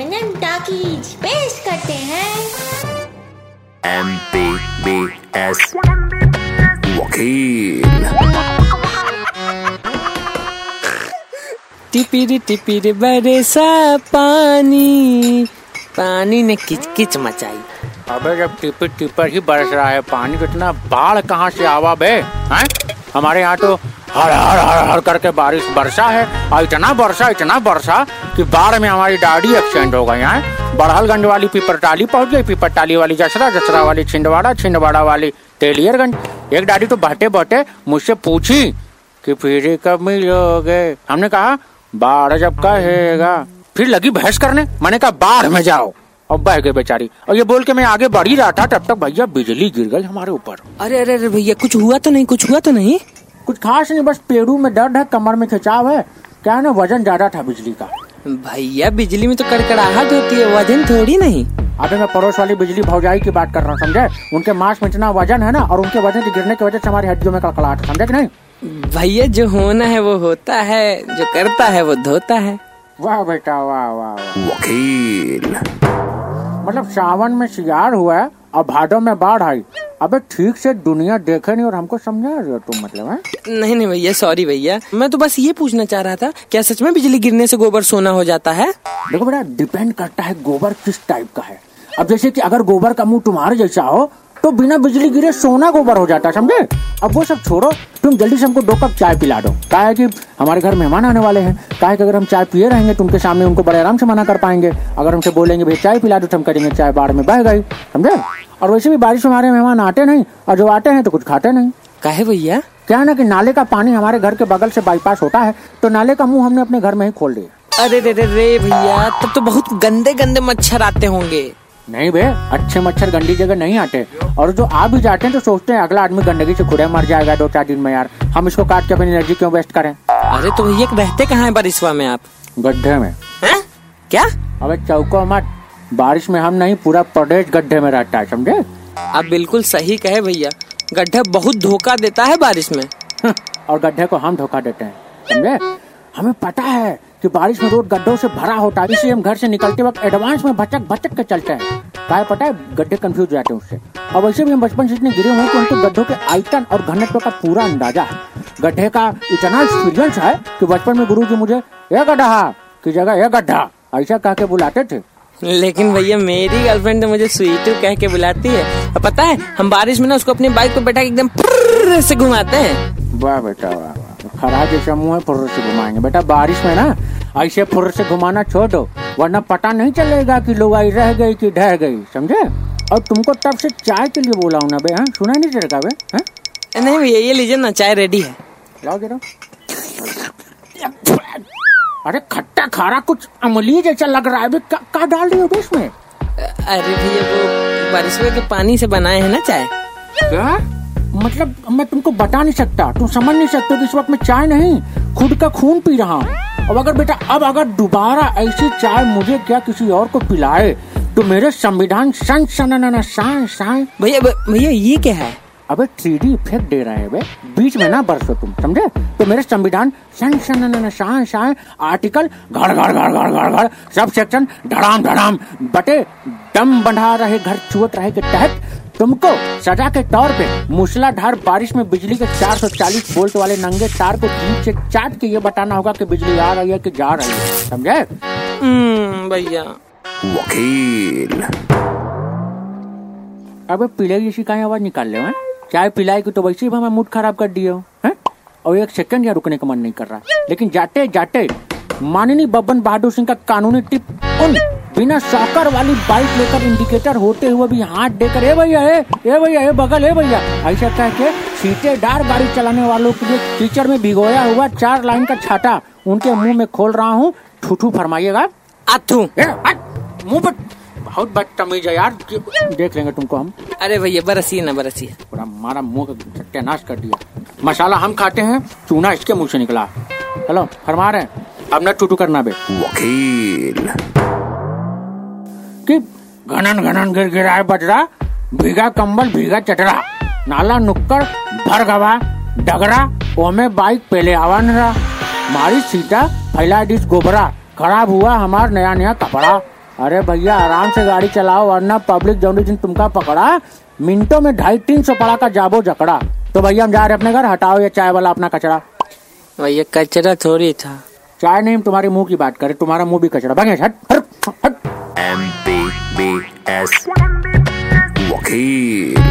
M talkies पेश करते हैं। एम पी बी एस वकील। टिपिरी टिपिरी बरसा पानी। पानी ने किचकिच मचाई। अबे जब टिपर टिपर ही बरस रहा है पानी इतना बाढ़ कहाँ से आवा बे हैं? हमारे यहाँ तो हर हर हर हर करके बारिश बरसा है। और इतना बरसा इतना बरसा कि बाढ़ में हमारी दाढ़ी एक्सीडेंट हो गई है। बड़हलगंज वाली पीपरटाली पहुँच गई। पीपरटाली वाली जसरा जसरा वाली छिंदवाड़ा छिंदवाड़ा वाली तेलियरगंज। एक दाढ़ी तो बहते बहते मुझसे पूछी कि फिर कब मिलोगे? हमने कहा, बाढ़ जब कहेगा। फिर लगी बहस करने। मैंने कहा, बाढ़ में जाओ। और बह गए बेचारी। और ये बोल के मैं आगे बढ़ ही रहा था, तब तक भैया बिजली गिर गई हमारे ऊपर। अरे अरे अरे, भैया, कुछ हुआ तो नहीं, कुछ हुआ तो नहीं? कुछ खास नहीं बस पेड़ू में दर्द है कमर में खिंचाव है। क्या है ना वज़न ज़्यादा था बिजली का। भैया बिजली में तो कड़कड़ाहट होती है वज़न थोड़ी नहीं। अभी मैं पड़ोस वाली बिजली भौजाई की बात कर रहा हूँ समझे? उनके मांस में इतना वज़न है ना और उनके वज़न के गिरने की वजह से हमारी हड्डियों में कड़कड़ाहट समझे कि नहीं? भैया जो होना है वो होता है जो करता है वो धोता है। वाह बेटा वाह वाह वाह। वकील। मतलब सावन में सियार हुआ है और भादों में बाढ़ आई। अबे ठीक से दुनिया देखे नहीं और हमको समझा रहे हो तुम मतलब है? नहीं नहीं भैया सॉरी भैया। मैं तो बस ये पूछना चाह रहा था क्या सच में बिजली गिरने से गोबर सोना हो जाता है? देखो बेटा डिपेंड करता है गोबर किस टाइप का है। अब जैसे कि अगर गोबर का मुँह तुम्हारे जैसा हो तो बिना बिजली गिरे सोना गोबर हो जाता है समझे? अब वो सब छोड़ो तुम जल्दी से हमको दो कप चाय पिला दो। क्या है कि हमारे घर मेहमान आने वाले हैं। क्या है कि अगर हम चाय पिए रहेंगे तो उनके सामने उनको बड़े आराम से मना कर पाएँगे। अगर हमसे बोलेंगे भाई चाय पिला दो तो हम करेंगे चाय बाढ़ में बह गई समझे? और वैसे भी बारिश में हमारे मेहमान आते नहीं और जो आते हैं तो कुछ खाते नहीं। काहे भैया? क्या ना कि नाले का पानी हमारे घर के बगल से बाईपास होता है तो नाले का मुँह हमने अपने घर में ही खोल दिया। अरे रे रे भैया तब तो बहुत गंदे गंदे मच्छर आते होंगे। नहीं बे अच्छे मच्छर गंदी जगह नहीं आते। और जो आ भी जाते हैं तो सोचते हैं अगला आदमी गंदगी से खुदे मर जाएगा दो चार दिन में यार। हम इसको काट के अपनी एनर्जी क्यों वेस्ट करें? अरे तो भैया रहते कहाँ है बारिशवा में आप? गड्ढे में। हैं? क्या? अबे चौको मत। बारिश में हम नहीं पूरा प्रदेश गड्ढे में रहता है समझे? आप बिल्कुल सही कहे भैया। गड्ढा बहुत धोखा देता है बारिश में। और गड्ढे को हम धोखा देते हैं समझे? हमें पता है कि बारिश में रोड गड्ढों से भरा होता है इसलिए हम घर से निकलते वक्त एडवांस में भटक भटक के चलते हैं। क्या पता है गड्ढे कंफ्यूज जाते हैं उससे। और वैसे भी हम बचपन से इतने गिरे हुए हैं कि उनको गड्ढों के आयतन और घनत्व का पूरा अंदाज़ा है। गड्ढे का इतना एक्सपीरियंस है कि बचपन में गुरु जी मुझे ये गड्ढा की जगह ये गड्ढा। ऐसा कह के बुलाते थे। लेकिन भैया मेरी गर्लफ्रेंड तो मुझे स्वीटू कह के बुलाती है। और पता है हम बारिश में ना उसको अपनी बाइक पे बैठा के एकदम से घुमाते हैं। वाह बेटा वाह वाह खरा जैसा मुँह है फुर्र से घुमाएँगे। बेटा बारिश में ना ऐसे फुर्र से घुमाना छोड़ दो। वरना पता नहीं चलेगा कि लोग आई रह गई कि ढह गई समझे? और तुमको तब से चाय के लिए बोला हूँ ना बे हाँ? सुना नहीं चलेगा बे हाँ? नहीं भैया ये लीजिए ना चाय रेडी है। लाओ जरा। अरे खट्टा खारा कुछ अमली जैसा लग रहा है बे का, का डाल रही हो इसमें? अरे भैया वो बारिश के पानी से बनाए है ना चाय। क्या? मतलब मैं तुमको बता नहीं सकता तुम समझ नहीं सकते कि इस वक्त मैं चाय नहीं खुद का खून पी रहा हूँ। अब अगर बेटा अब अगर दोबारा ऐसी चाय मुझे क्या किसी और को पिलाए तो मेरे संविधान सन सन भैया भैया ये क्या है? अबे थ्री डी इफ़ेक्ट दे रहे हैं बे बीच में ना बरसो तुम समझे? तो मेरे संविधान सन सन आर्टिकल घर घर घर घर घड़ घड़ सब सेक्शन धड़ाम धड़ाम बटे दम बढ़ा रहे घर चुवत रहे के तहत तुमको सजा के तौर पे मूसलाधार बारिश में बिजली के 440 वोल्ट वाले नंगे तार को जीप से चाट के ये बताना होगा कि बिजली आ रही है कि जा रही है। समझे? हम्म भैया। वकील। अबे पिलाई जैसी कहीं आवाज़ निकाल ले चाय पिलाई की तो वैसे ही हमें मूड खराब कर दिए हो? और एक सेकंड यहाँ रुकने का मन नहीं कर रहा। लेकिन जाते जाते माननीय बब्बन बहादुर सिंह का कानूनी टिप उन बिना सॉकर वाली बाइक लेकर इंडिकेटर होते हुए भी हाथ देकर ए भैया ए ए भैया ए बगल ए भैया। ऐसा कह के सीटेदार गाड़ी चलाने वालों के लिए कीचड़ में भिगोया हुआ चार लाइन का छाता उनके मुँह में खोल रहा हूँ। ठूठू फरमाइएगा। हट, मुँह पर बहुत बदतमीज है यार। देख लेंगे तुमको हम। अरे भैया बरसी ना बरसी पूरा हमारा मुँह का सत्यानाश कर दिया। मसाला हम खाते हैं चूना इसके मुँह से निकला। हेलो फरमा रहे हैं। अब न टूटू करना बे। वकील। कि घनन घनन गिर गिरा है बजरा भीगा कंबल भीगा चटरा नाला नुक्कड़ भर गवा डगरा ओमे बाइक पहले आवा नरा मारी सीटा फैला डिस गोबरा खराब हुआ हमार नया नया कपड़ा। अरे भैया आराम से गाड़ी चलाओ वरना पब्लिक जौन दिन तुमका पकड़ा मिनटों में ढाई तीन सौ पड़ा का जाबो जकड़ा। तो भैया हम जा रहे अपने घर हटाओ ये चाय वाला अपना कचरा। भैया कचरा थोड़ी था। चाय नहीं तुम्हारे मुँह की बात करे तुम्हारा मुँह भी कचरा। भगे हट हट हट। एम पी बी एस वकील